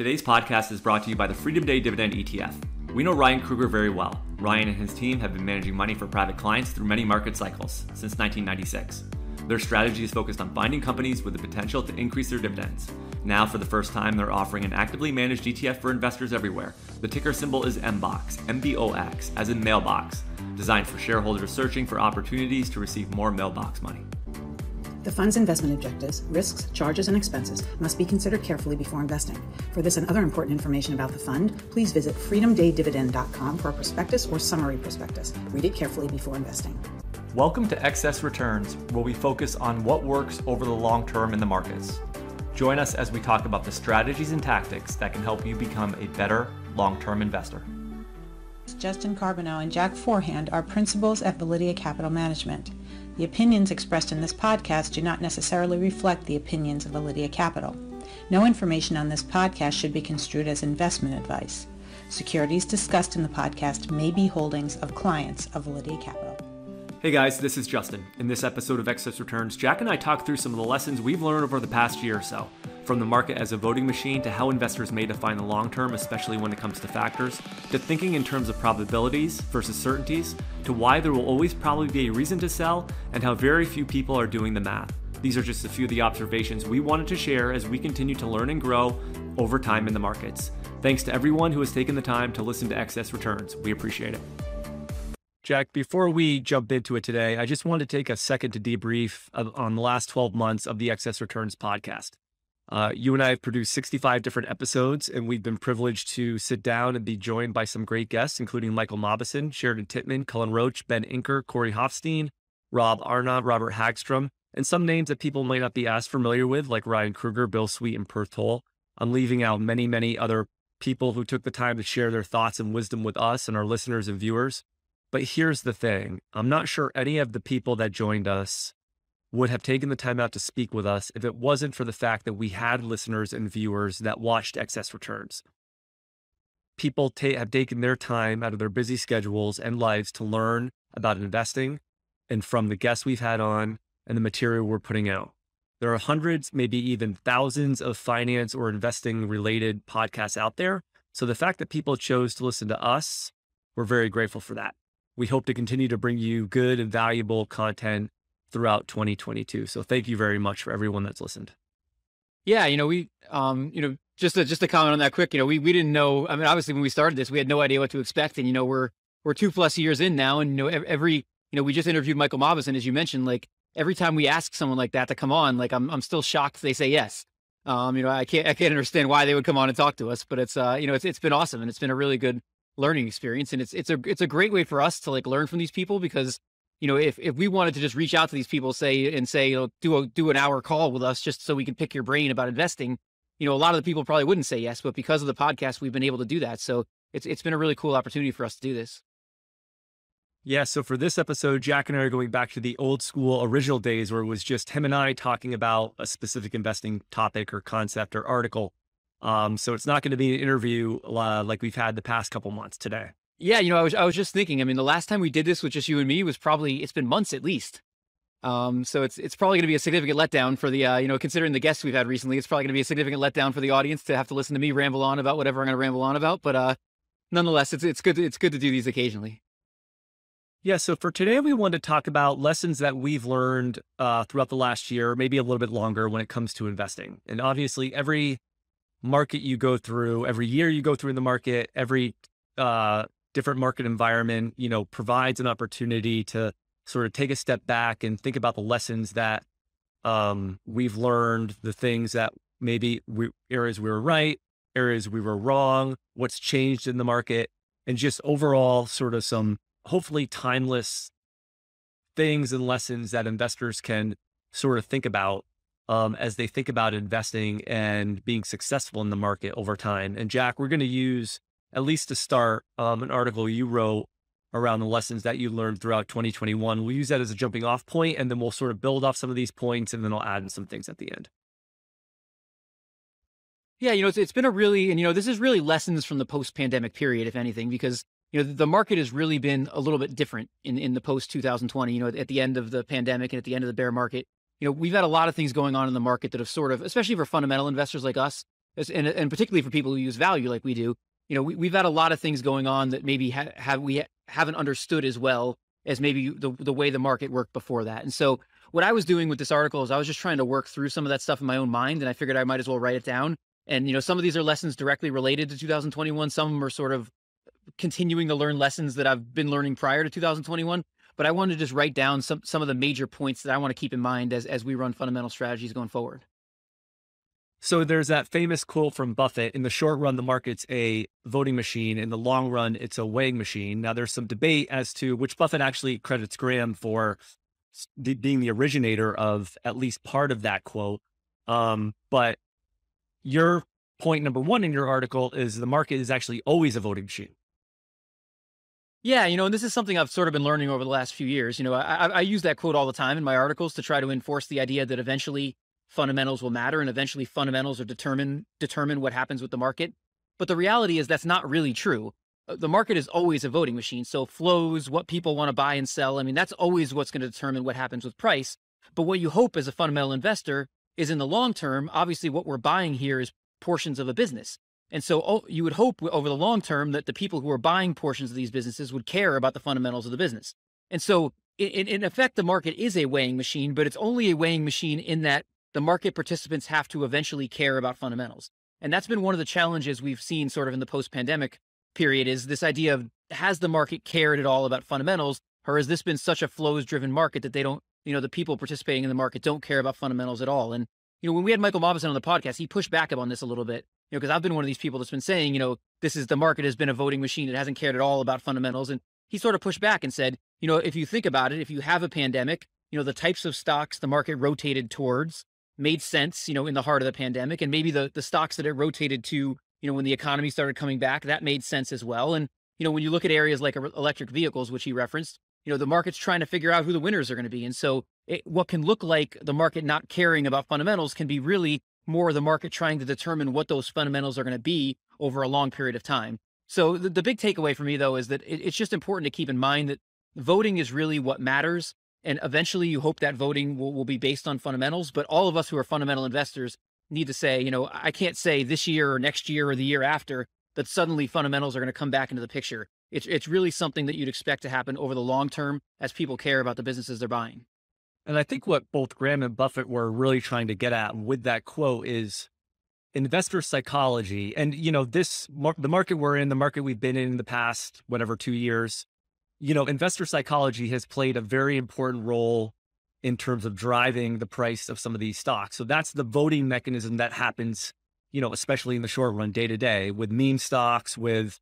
Today's podcast is brought to you by the Freedom Day Dividend ETF. We know Ryan Kruger very well. Ryan and his team have been managing money for private clients through many market cycles since 1996. Their strategy is focused on finding companies with the potential to increase their dividends. Now, for the first time, they're offering an actively managed ETF for investors everywhere. The ticker symbol is MBOX, MBOX, as in mailbox, designed for shareholders searching for opportunities to receive more mailbox money. The fund's investment objectives, risks, charges, and expenses must be considered carefully before investing. For this and other important information about the fund, please visit freedomdaydividend.com for a prospectus or summary prospectus. Read it carefully before investing. Welcome to Excess Returns, where we focus on what works over the long term in the markets. Join us as we talk about the strategies and tactics that can help you become a better long term investor. Justin Carbonneau and Jack Forehand are principals at Validea Capital Management. The opinions expressed in this podcast do not necessarily reflect the opinions of Validea Capital. No information on this podcast should be construed as investment advice. Securities discussed in the podcast may be holdings of clients of Validea Capital. Hey guys, this is Justin. In this episode of Excess Returns, Jack and I talk through some of the lessons we've learned over the past year or so. From the market as a voting machine to how investors may define the long term, especially when it comes to factors, to thinking in terms of probabilities versus certainties, to why there will always probably be a reason to sell, and how very few people are doing the math. These are just a few of the observations we wanted to share as we continue to learn and grow over time in the markets. Thanks to everyone who has taken the time to listen to Excess Returns. We appreciate it. Jack, before we jump into it today, I just wanted to take a second to debrief on the last 12 months of the Excess Returns podcast. Uh, you and I have produced 65 different episodes, and we've been privileged to sit down and be joined by some great guests, including Michael Mauboussin, Sheridan Titman, Cullen Roche, Ben Inker, Corey Hoffstein, Rob Arnott, Robert Hagstrom, and some names that people might not be as familiar with, like Ryan Kruger, Bill Sweet, and Perth Toll. I'm leaving out many, many other people who took the time to share their thoughts and wisdom with us and our listeners and viewers. But here's the thing I'm not sure any of the people that joined us would have taken the time out to speak with us if it wasn't for the fact that we had listeners and viewers that watched excess returns. People ta- have taken their time out of their busy schedules and lives to learn about investing and from the guests we've had on and the material we're putting out. There are hundreds, maybe even thousands of finance or investing related podcasts out there. So the fact that people chose to listen to us, we're very grateful for that. We hope to continue to bring you good and valuable content throughout 2022. So thank you very much for everyone that's listened. Yeah, you know, we, um, you know, just to, just to comment on that quick, you know, we, we didn't know, I mean, obviously when we started this, we had no idea what to expect. And, you know, we're, we're two plus years in now. And, you know, every, you know, we just interviewed Michael Mauboussin, as you mentioned, like every time we ask someone like that to come on, like I'm, I'm still shocked they say yes. Um, you know, I can't, I can't understand why they would come on and talk to us, but it's, uh, you know, it's, it's been awesome and it's been a really good learning experience. And it's, it's a, it's a great way for us to like learn from these people because you know, if, if we wanted to just reach out to these people, say, and say, you know, do a, do an hour call with us just so we can pick your brain about investing, you know, a lot of the people probably wouldn't say yes, but because of the podcast, we've been able to do that. So it's, it's been a really cool opportunity for us to do this. Yeah. So for this episode, Jack and I are going back to the old school original days where it was just him and I talking about a specific investing topic or concept or article. Um, so it's not going to be an interview uh, like we've had the past couple months today. Yeah, you know, I was I was just thinking. I mean, the last time we did this with just you and me was probably it's been months at least. Um, so it's it's probably going to be a significant letdown for the uh, you know considering the guests we've had recently. It's probably going to be a significant letdown for the audience to have to listen to me ramble on about whatever I'm going to ramble on about. But uh, nonetheless, it's it's good to, it's good to do these occasionally. Yeah. So for today, we want to talk about lessons that we've learned uh, throughout the last year, maybe a little bit longer when it comes to investing. And obviously, every market you go through, every year you go through in the market, every uh, different market environment, you know, provides an opportunity to sort of take a step back and think about the lessons that um, we've learned, the things that maybe we, areas we were right, areas we were wrong, what's changed in the market, and just overall sort of some hopefully timeless things and lessons that investors can sort of think about um, as they think about investing and being successful in the market over time. And Jack, we're going to use at least to start, um, an article you wrote around the lessons that you learned throughout 2021. We'll use that as a jumping off point, and then we'll sort of build off some of these points, and then I'll add in some things at the end. Yeah, you know, it's, it's been a really, and you know, this is really lessons from the post pandemic period, if anything, because you know the market has really been a little bit different in in the post 2020. You know, at the end of the pandemic and at the end of the bear market, you know, we've had a lot of things going on in the market that have sort of, especially for fundamental investors like us, and, and particularly for people who use value like we do, you know, we, have had a lot of things going on that maybe ha- have we haven't understood as well as maybe the the way the market worked before that. And so what I was doing with this article is I was just trying to work through some of that stuff in my own mind, and I figured I might as well write it down. And you know, some of these are lessons directly related to 2021. Some of them are sort of continuing to learn lessons that I've been learning prior to 2021. But I wanted to just write down some some of the major points that I want to keep in mind as as we run fundamental strategies going forward. So there's that famous quote from Buffett in the short run, the market's a voting machine. In the long run, it's a weighing machine. Now, there's some debate as to which Buffett actually credits Graham for being the originator of at least part of that quote. Um, but your point number one in your article is the market is actually always a voting machine. Yeah, you know, and this is something I've sort of been learning over the last few years. You know, I, I use that quote all the time in my articles to try to enforce the idea that eventually fundamentals will matter and eventually fundamentals are determine determine what happens with the market. But the reality is that's not really true. Uh, the market is always a voting machine. So flows, what people want to buy and sell, I mean, that's always what's going to determine what happens with price. But what you hope as a fundamental investor is in the long term, obviously what we're buying here is portions of a business. And so oh, you would hope over the long term that the people who are buying portions of these businesses would care about the fundamentals of the business. And so in, in effect, the market is a weighing machine, but it's only a weighing machine in that the market participants have to eventually care about fundamentals. And that's been one of the challenges we've seen sort of in the post pandemic period is this idea of has the market cared at all about fundamentals or has this been such a flows driven market that they don't, you know, the people participating in the market don't care about fundamentals at all. And, you know, when we had Michael Mauboussin on the podcast, he pushed back on this a little bit, you know, because I've been one of these people that's been saying, you know, this is the market has been a voting machine. It hasn't cared at all about fundamentals. And he sort of pushed back and said, you know, if you think about it, if you have a pandemic, you know, the types of stocks the market rotated towards made sense, you know, in the heart of the pandemic. And maybe the the stocks that it rotated to, you know, when the economy started coming back, that made sense as well. And, you know, when you look at areas like uh, electric vehicles, which he referenced, you know, the market's trying to figure out who the winners are going to be. And so it, what can look like the market not caring about fundamentals can be really more the market trying to determine what those fundamentals are going to be over a long period of time. So the, the big takeaway for me, though, is that it, it's just important to keep in mind that voting is really what matters. And eventually you hope that voting will, will be based on fundamentals. But all of us who are fundamental investors need to say, you know, I can't say this year or next year or the year after that suddenly fundamentals are going to come back into the picture. It's, it's really something that you'd expect to happen over the long term as people care about the businesses they're buying. And I think what both Graham and Buffett were really trying to get at with that quote is investor psychology. And, you know, this, the market we're in, the market we've been in, in the past, whatever, two years, you know, investor psychology has played a very important role in terms of driving the price of some of these stocks. So that's the voting mechanism that happens, you know, especially in the short run, day to day, with meme stocks, with,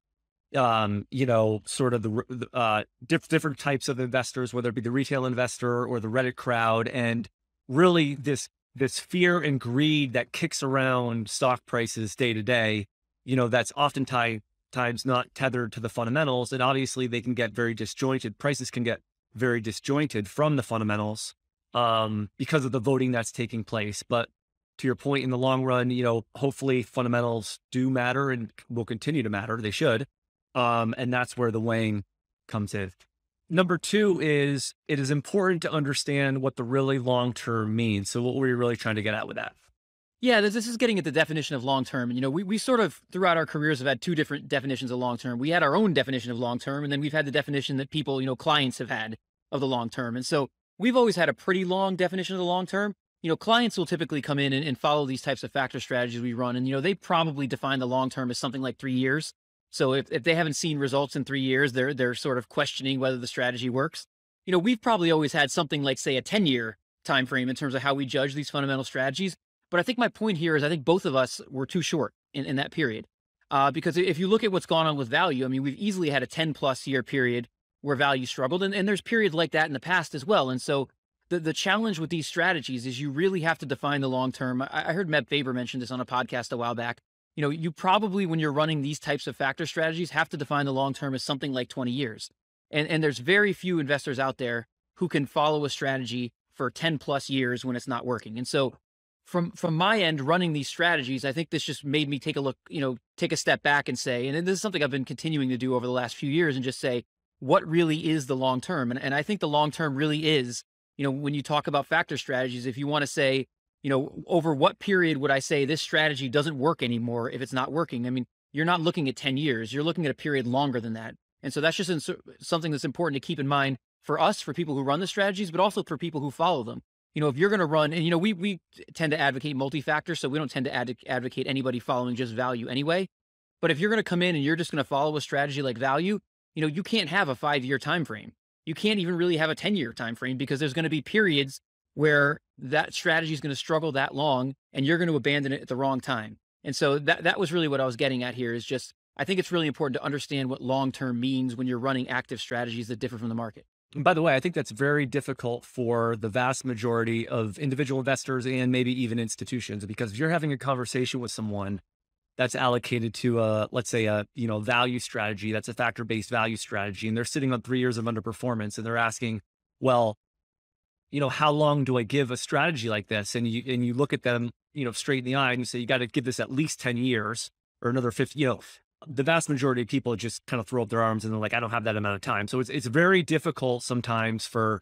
um, you know, sort of the uh, diff- different types of investors, whether it be the retail investor or the Reddit crowd, and really this this fear and greed that kicks around stock prices day to day. You know, that's oftentimes times not tethered to the fundamentals. And obviously they can get very disjointed. Prices can get very disjointed from the fundamentals um, because of the voting that's taking place. But to your point, in the long run, you know, hopefully fundamentals do matter and will continue to matter. They should. Um, and that's where the weighing comes in. Number two is it is important to understand what the really long term means. So, what were you really trying to get at with that? Yeah, this, is getting at the definition of long term. You know, we, we sort of throughout our careers have had two different definitions of long term. We had our own definition of long term, and then we've had the definition that people, you know, clients have had of the long term. And so we've always had a pretty long definition of the long term. You know, clients will typically come in and, and follow these types of factor strategies we run. And, you know, they probably define the long term as something like three years. So if, if they haven't seen results in three years, they're they're sort of questioning whether the strategy works. You know, we've probably always had something like, say, a 10 year time frame in terms of how we judge these fundamental strategies. But I think my point here is I think both of us were too short in, in that period. Uh, because if you look at what's gone on with value, I mean, we've easily had a 10 plus year period where value struggled. And, and there's periods like that in the past as well. And so the, the challenge with these strategies is you really have to define the long term. I, I heard Meb Faber mention this on a podcast a while back. You know, you probably, when you're running these types of factor strategies, have to define the long term as something like 20 years. And, and there's very few investors out there who can follow a strategy for 10 plus years when it's not working. And so from from my end running these strategies i think this just made me take a look you know take a step back and say and this is something i've been continuing to do over the last few years and just say what really is the long term and, and i think the long term really is you know when you talk about factor strategies if you want to say you know, over what period would I say this strategy doesn't work anymore if it's not working? I mean, you're not looking at 10 years, you're looking at a period longer than that. And so that's just something that's important to keep in mind for us, for people who run the strategies, but also for people who follow them. You know, if you're going to run, and you know, we we tend to advocate multi-factor, so we don't tend to ad- advocate anybody following just value anyway. But if you're going to come in and you're just going to follow a strategy like value, you know, you can't have a five-year time frame. You can't even really have a 10-year time frame because there's going to be periods where that strategy is going to struggle that long and you're going to abandon it at the wrong time. And so that that was really what I was getting at here is just I think it's really important to understand what long term means when you're running active strategies that differ from the market. And by the way, I think that's very difficult for the vast majority of individual investors and maybe even institutions because if you're having a conversation with someone that's allocated to a let's say a you know value strategy that's a factor based value strategy and they're sitting on 3 years of underperformance and they're asking, well, you know, how long do I give a strategy like this? And you and you look at them, you know, straight in the eye and you say, you got to give this at least 10 years or another 50, you know, the vast majority of people just kind of throw up their arms and they're like, I don't have that amount of time. So it's it's very difficult sometimes for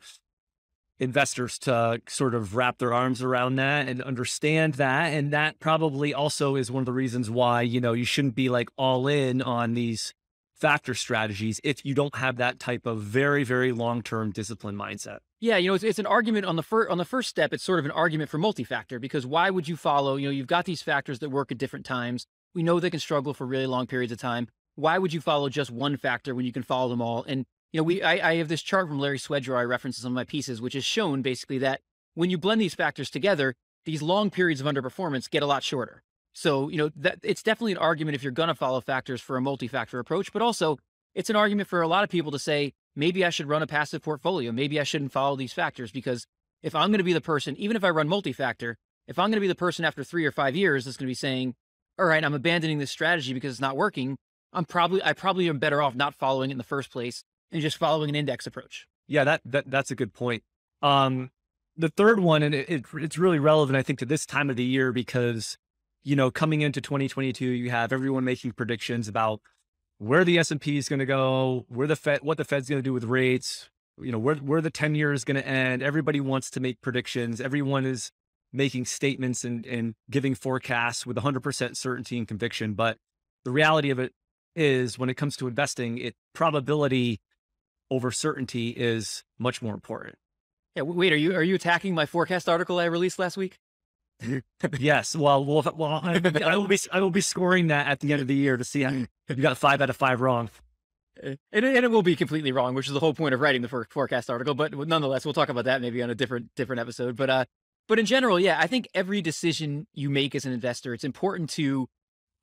investors to sort of wrap their arms around that and understand that. And that probably also is one of the reasons why, you know, you shouldn't be like all in on these factor strategies if you don't have that type of very, very long-term discipline mindset. Yeah, you know, it's, it's an argument on the first on the first step. It's sort of an argument for multi-factor because why would you follow? You know, you've got these factors that work at different times. We know they can struggle for really long periods of time. Why would you follow just one factor when you can follow them all? And you know, we I, I have this chart from Larry Swedroe I reference in some of my pieces, which has shown basically that when you blend these factors together, these long periods of underperformance get a lot shorter. So, you know, that it's definitely an argument if you're going to follow factors for a multi-factor approach, but also it's an argument for a lot of people to say, maybe I should run a passive portfolio. Maybe I shouldn't follow these factors because if I'm going to be the person, even if I run multi-factor, if I'm going to be the person after three or five years that's going to be saying, all right, I'm abandoning this strategy because it's not working, I'm probably, I probably am better off not following it in the first place and just following an index approach. Yeah, that, that that's a good point. Um, the third one, and it, it, it's really relevant, I think, to this time of the year because you know, coming into 2022, you have everyone making predictions about where the S&P is going to go, where the Fed, what the Fed's going to do with rates, you know, where, where the 10 year is going to end. Everybody wants to make predictions. Everyone is making statements and, and giving forecasts with 100% certainty and conviction. But the reality of it is when it comes to investing, it probability over certainty is much more important. Yeah. Wait, are you, are you attacking my forecast article I released last week? yes. Well, well, well I, I, will be I will be scoring that at the end of the year to see how you got five out of five wrong. And, and it will be completely wrong, which is the whole point of writing the forecast article. But nonetheless, we'll talk about that maybe on a different different episode. But uh, but in general, yeah, I think every decision you make as an investor, it's important to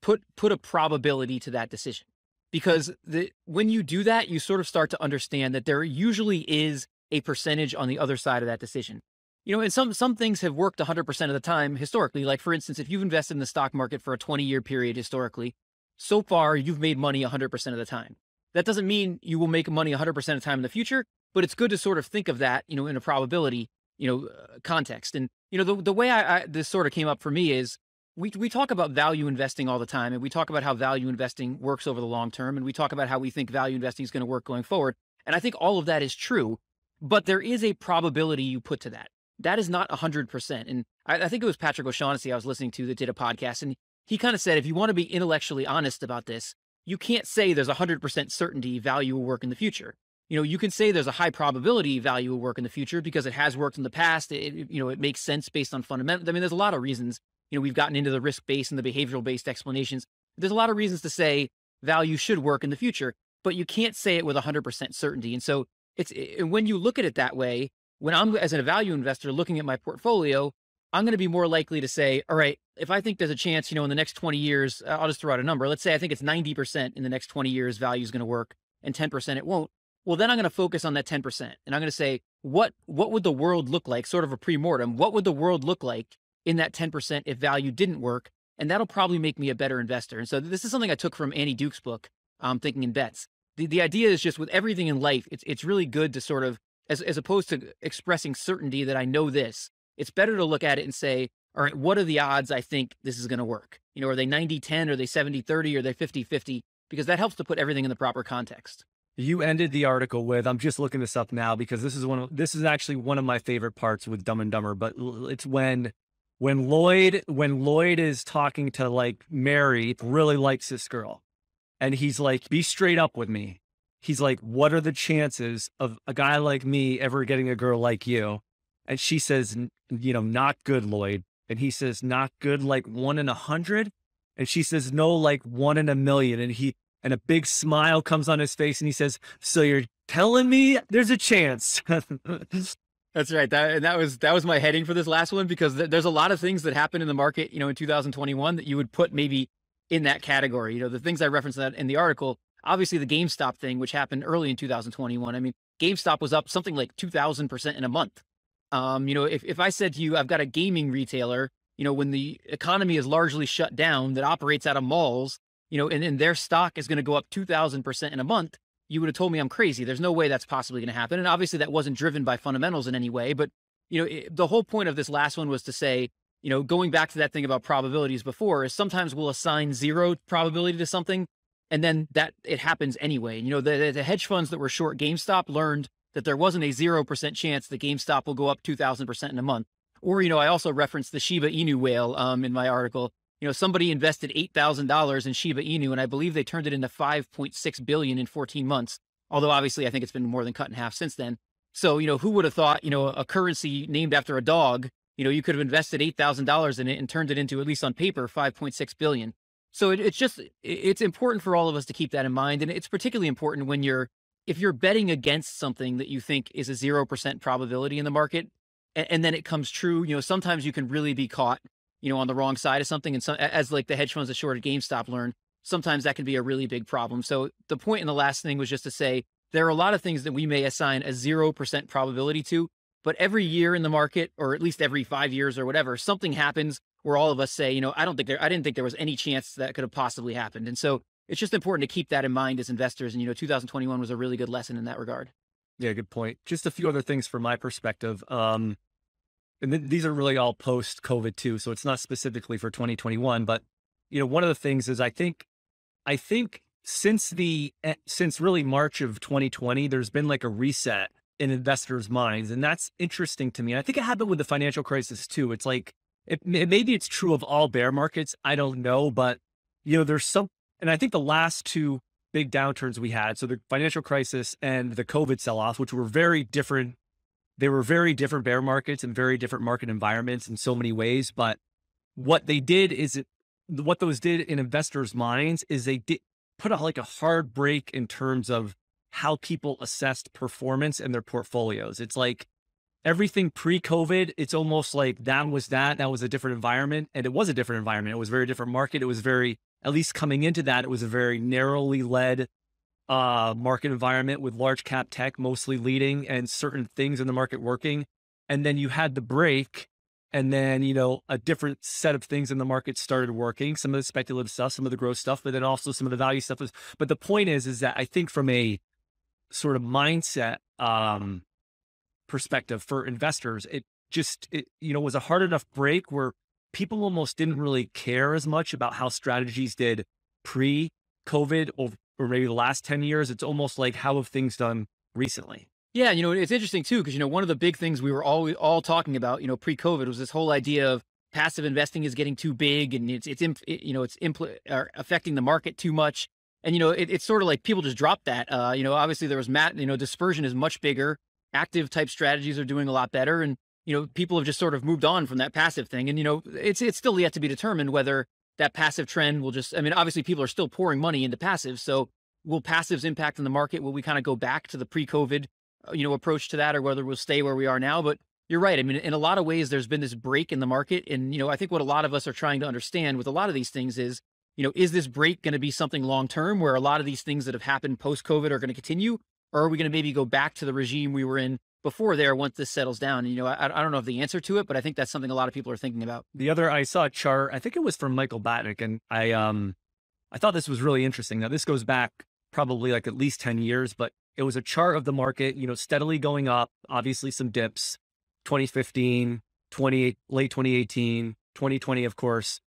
put put a probability to that decision because the when you do that, you sort of start to understand that there usually is a percentage on the other side of that decision. You know, and some some things have worked 100% of the time historically. Like for instance, if you've invested in the stock market for a 20-year period historically, so far you've made money 100% of the time. That doesn't mean you will make money 100% of the time in the future, but it's good to sort of think of that, you know, in a probability, you know, uh, context. And you know, the the way I, I this sort of came up for me is we we talk about value investing all the time, and we talk about how value investing works over the long term, and we talk about how we think value investing is going to work going forward. And I think all of that is true, but there is a probability you put to that that is not 100%. And I, I, think it was Patrick O'Shaughnessy I was listening to that did a podcast. And he kind of said, if you want to be intellectually honest about this, you can't say there's 100% certainty value will work in the future. You know, you can say there's a high probability value will work in the future because it has worked in the past. It, you know, it makes sense based on fundamentals. I mean, there's a lot of reasons. You know, we've gotten into the risk based and the behavioral based explanations. There's a lot of reasons to say value should work in the future, but you can't say it with 100% certainty. And so it's when you look at it that way, when I'm as a value investor looking at my portfolio, I'm going to be more likely to say, all right, if I think there's a chance, you know, in the next 20 years, I'll just throw out a number. Let's say I think it's 90% in the next 20 years value is going to work and 10% it won't. Well, then I'm going to focus on that 10% and I'm going to say, what what would the world look like, sort of a pre-mortem? What would the world look like in that 10% if value didn't work? And that'll probably make me a better investor. And so this is something I took from Annie Duke's book, um, Thinking in Bets. The, the idea is just with everything in life, it's, it's really good to sort of as, as opposed to expressing certainty that I know this, it's better to look at it and say, all right, what are the odds I think this is going to work? You know, are they 90 10? Are they 70 30? Are they 50 50? Because that helps to put everything in the proper context. You ended the article with, I'm just looking this up now because this is one of, this is actually one of my favorite parts with Dumb and Dumber, but it's when when Lloyd when Lloyd is talking to like Mary, really likes this girl, and he's like, "Be straight up with me." He's like, "What are the chances of a guy like me ever getting a girl like you?" And she says, "You know, not good, Lloyd." And he says, "Not good, like one in a hundred. And she says, "No, like one in a million. And he and a big smile comes on his face, and he says, "So you're telling me there's a chance?" That's right. That and that was that was my heading for this last one because th- there's a lot of things that happened in the market, you know, in 2021 that you would put maybe in that category. You know, the things I referenced that in the article, obviously the GameStop thing, which happened early in 2021. I mean, GameStop was up something like 2,000 percent in a month. Um, you know, if if I said to you, I've got a gaming retailer, you know, when the economy is largely shut down that operates out of malls, you know, and, and their stock is going to go up 2,000 percent in a month you would have told me I'm crazy. There's no way that's possibly going to happen. And obviously, that wasn't driven by fundamentals in any way. But you know, it, the whole point of this last one was to say, you know, going back to that thing about probabilities before, is sometimes we'll assign zero probability to something, and then that it happens anyway. You know, the, the hedge funds that were short GameStop learned that there wasn't a zero percent chance that GameStop will go up two thousand percent in a month. Or you know, I also referenced the Shiba Inu whale um, in my article you know, somebody invested $8,000 in Shiba Inu and I believe they turned it into 5.6 billion in 14 months. Although obviously I think it's been more than cut in half since then. So, you know, who would have thought, you know, a currency named after a dog, you know, you could have invested $8,000 in it and turned it into, at least on paper, 5.6 billion. So it, it's just, it's important for all of us to keep that in mind. And it's particularly important when you're, if you're betting against something that you think is a 0% probability in the market, and, and then it comes true, you know, sometimes you can really be caught you know, on the wrong side of something. And so, as like the hedge funds that shorted GameStop learned, sometimes that can be a really big problem. So the point in the last thing was just to say there are a lot of things that we may assign a 0% probability to, but every year in the market, or at least every five years or whatever, something happens where all of us say, you know, I don't think there, I didn't think there was any chance that could have possibly happened. And so it's just important to keep that in mind as investors. And, you know, 2021 was a really good lesson in that regard. Yeah, good point. Just a few other things from my perspective. Um, and th- these are really all post COVID too, so it's not specifically for 2021. But you know, one of the things is I think, I think since the eh, since really March of 2020, there's been like a reset in investors' minds, and that's interesting to me. And I think it happened with the financial crisis too. It's like it, maybe it's true of all bear markets. I don't know, but you know, there's some, and I think the last two big downturns we had, so the financial crisis and the COVID sell off, which were very different they were very different bear markets and very different market environments in so many ways. But what they did is it, what those did in investors' minds is they did put a, like a hard break in terms of how people assessed performance in their portfolios. It's like everything pre-COVID, it's almost like that was that. That was a different environment. And it was a different environment. It was a very different market. It was very, at least coming into that, it was a very narrowly led uh, market environment with large cap tech mostly leading and certain things in the market working. And then you had the break, and then, you know, a different set of things in the market started working, some of the speculative stuff, some of the growth stuff, but then also some of the value stuff. Was, but the point is, is that I think from a sort of mindset um, perspective for investors, it just, it, you know, was a hard enough break where people almost didn't really care as much about how strategies did pre COVID or or maybe the last 10 years. It's almost like how have things done recently? Yeah, you know, it's interesting too, because, you know, one of the big things we were all, all talking about, you know, pre COVID was this whole idea of passive investing is getting too big and it's, it's, it, you know, it's impl- affecting the market too much. And, you know, it, it's sort of like people just dropped that. Uh, you know, obviously there was Matt, you know, dispersion is much bigger. Active type strategies are doing a lot better. And, you know, people have just sort of moved on from that passive thing. And, you know, it's, it's still yet to be determined whether that passive trend will just, I mean, obviously people are still pouring money into passives. So will passives impact in the market? Will we kind of go back to the pre-COVID, uh, you know, approach to that or whether we'll stay where we are now? But you're right. I mean, in a lot of ways, there's been this break in the market. And, you know, I think what a lot of us are trying to understand with a lot of these things is, you know, is this break going to be something long term where a lot of these things that have happened post COVID are going to continue? Or are we going to maybe go back to the regime we were in before there once this settles down? And, you know, I, I don't know if the answer to it, but I think that's something a lot of people are thinking about. The other, I saw a chart, I think it was from Michael Batnick, and I, um, I thought this was really interesting. Now, this goes back probably like at least 10 years, but it was a chart of the market, you know, steadily going up, obviously some dips, 2015, 20, late 2018, 2020, of course.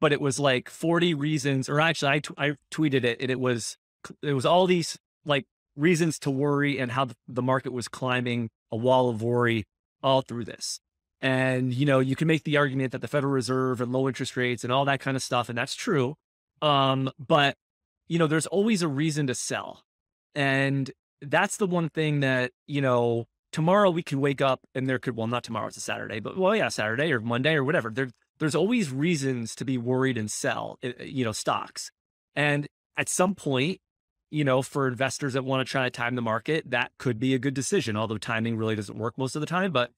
But it was like 40 reasons, or actually I, I tweeted it and it was, it was all these like reasons to worry and how the market was climbing a wall of worry all through this. And, you know, you can make the argument that the Federal Reserve and low interest rates and all that kind of stuff, and that's true. Um, but, you know, there's always a reason to sell. And that's the one thing that, you know, tomorrow we could wake up and there could, well, not tomorrow, it's a Saturday, but well, yeah, Saturday or Monday or whatever. There, there's always reasons to be worried and sell, eh, eh, you know, stocks. And at some point, you know, for investors that want to try to time the market, that could be a good decision, although timing really doesn't work most of the time. But,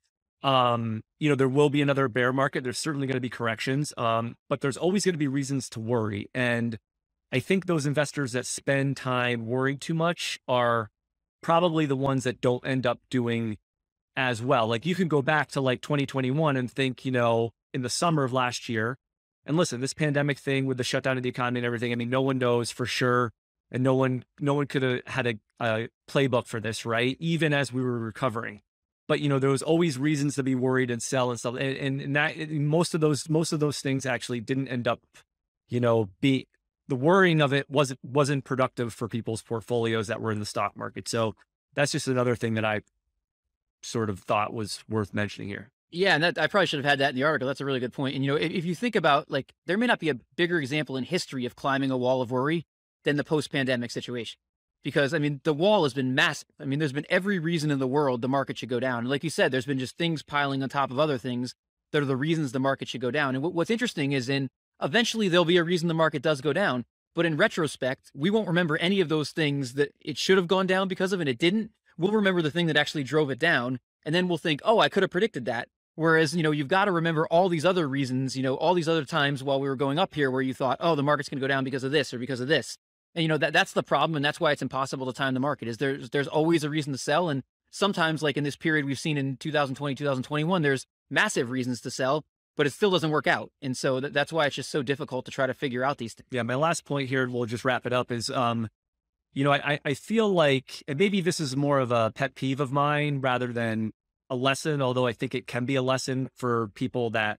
um, you know, there will be another bear market. There's certainly going to be corrections, um, but there's always going to be reasons to worry. And I think those investors that spend time worrying too much are probably the ones that don't end up doing as well. Like you can go back to like 2021 and think, you know, in the summer of last year, and listen, this pandemic thing with the shutdown of the economy and everything, I mean, no one knows for sure. And no one, no one could have had a, a playbook for this, right? Even as we were recovering. But you know, there was always reasons to be worried and sell and stuff. And, and, that most of those, most of those things actually didn't end up, you know, be the worrying of it wasn't wasn't productive for people's portfolios that were in the stock market. So that's just another thing that I sort of thought was worth mentioning here. Yeah, and that, I probably should have had that in the article. That's a really good point. And you know, if, if you think about like, there may not be a bigger example in history of climbing a wall of worry than the post-pandemic situation, because I mean, the wall has been massive. I mean, there's been every reason in the world the market should go down. And like you said, there's been just things piling on top of other things that are the reasons the market should go down. And what, what's interesting is in eventually there'll be a reason the market does go down. But in retrospect, we won't remember any of those things that it should have gone down because of and it didn't. We'll remember the thing that actually drove it down. And then we'll think, oh, I could have predicted that. Whereas, you know, you've got to remember all these other reasons, you know, all these other times while we were going up here where you thought, oh, the market's going to go down because of this or because of this. And, you know, that that's the problem. And that's why it's impossible to time the market is there's, there's always a reason to sell. And sometimes like in this period we've seen in 2020, 2021, there's massive reasons to sell but it still doesn't work out. And so th- that's why it's just so difficult to try to figure out these things. Yeah. My last point here, we'll just wrap it up is, um, you know, I, I feel like, maybe this is more of a pet peeve of mine rather than a lesson, although I think it can be a lesson for people that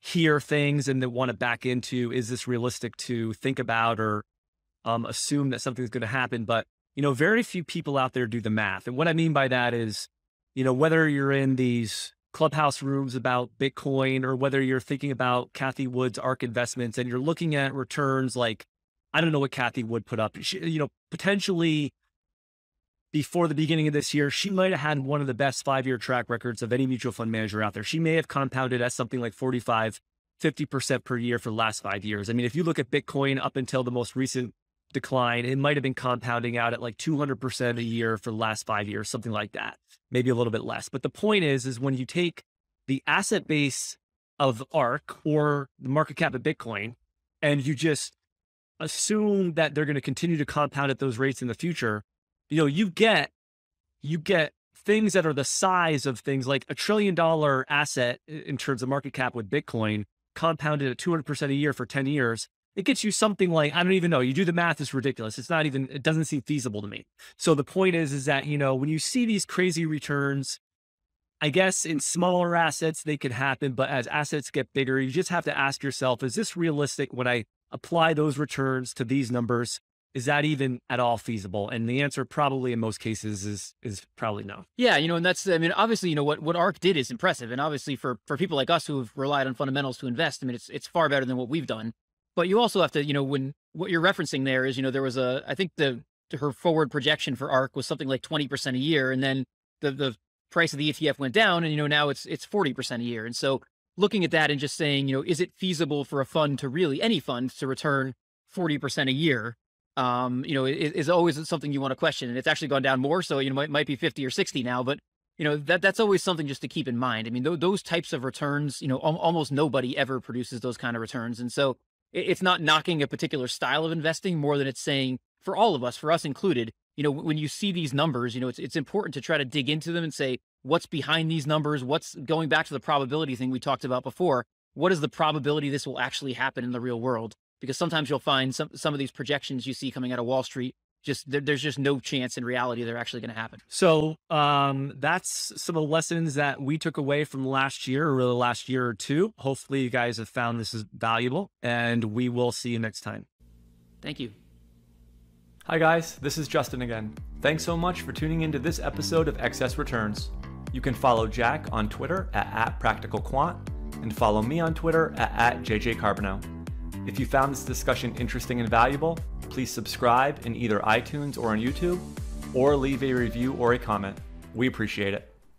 hear things and that want to back into, is this realistic to think about or um, assume that something's going to happen? But, you know, very few people out there do the math. And what I mean by that is, you know, whether you're in these clubhouse rooms about Bitcoin or whether you're thinking about Cathie Wood's ARK investments and you're looking at returns like, I don't know what Kathy Wood put up, she, you know, potentially before the beginning of this year, she might have had one of the best five year track records of any mutual fund manager out there. She may have compounded at something like 45, 50% per year for the last five years. I mean, if you look at Bitcoin up until the most recent decline, it might have been compounding out at like 200% a year for the last five years, something like that, maybe a little bit less. But the point is, is when you take the asset base of ARK or the market cap of Bitcoin, and you just assume that they're going to continue to compound at those rates in the future, you know, you get, you get things that are the size of things like a trillion dollar asset in terms of market cap with Bitcoin compounded at 200% a year for 10 years it gets you something like I don't even know. You do the math; it's ridiculous. It's not even. It doesn't seem feasible to me. So the point is, is that you know when you see these crazy returns, I guess in smaller assets they could happen, but as assets get bigger, you just have to ask yourself: Is this realistic? When I apply those returns to these numbers, is that even at all feasible? And the answer probably in most cases is is probably no. Yeah, you know, and that's I mean, obviously, you know, what what ARK did is impressive. And obviously for for people like us who have relied on fundamentals to invest, I mean, it's it's far better than what we've done. But you also have to, you know, when what you're referencing there is, you know, there was a, I think the her forward projection for ARK was something like 20% a year, and then the the price of the ETF went down, and you know now it's it's 40% a year. And so looking at that and just saying, you know, is it feasible for a fund to really any fund to return 40% a year? Um, you know, is, is always something you want to question, and it's actually gone down more. So you know, might might be 50 or 60 now, but you know that that's always something just to keep in mind. I mean, th- those types of returns, you know, al- almost nobody ever produces those kind of returns, and so it's not knocking a particular style of investing more than it's saying for all of us, for us included, you know, when you see these numbers, you know, it's, it's important to try to dig into them and say, what's behind these numbers? What's going back to the probability thing we talked about before? What is the probability this will actually happen in the real world? Because sometimes you'll find some, some of these projections you see coming out of Wall Street just there, there's just no chance in reality they're actually going to happen. So um, that's some of the lessons that we took away from last year, or really last year or two. Hopefully, you guys have found this is valuable, and we will see you next time. Thank you. Hi guys, this is Justin again. Thanks so much for tuning into this episode of Excess Returns. You can follow Jack on Twitter at, at PracticalQuant and follow me on Twitter at, at JJCarbonneau. If you found this discussion interesting and valuable, please subscribe in either iTunes or on YouTube, or leave a review or a comment. We appreciate it.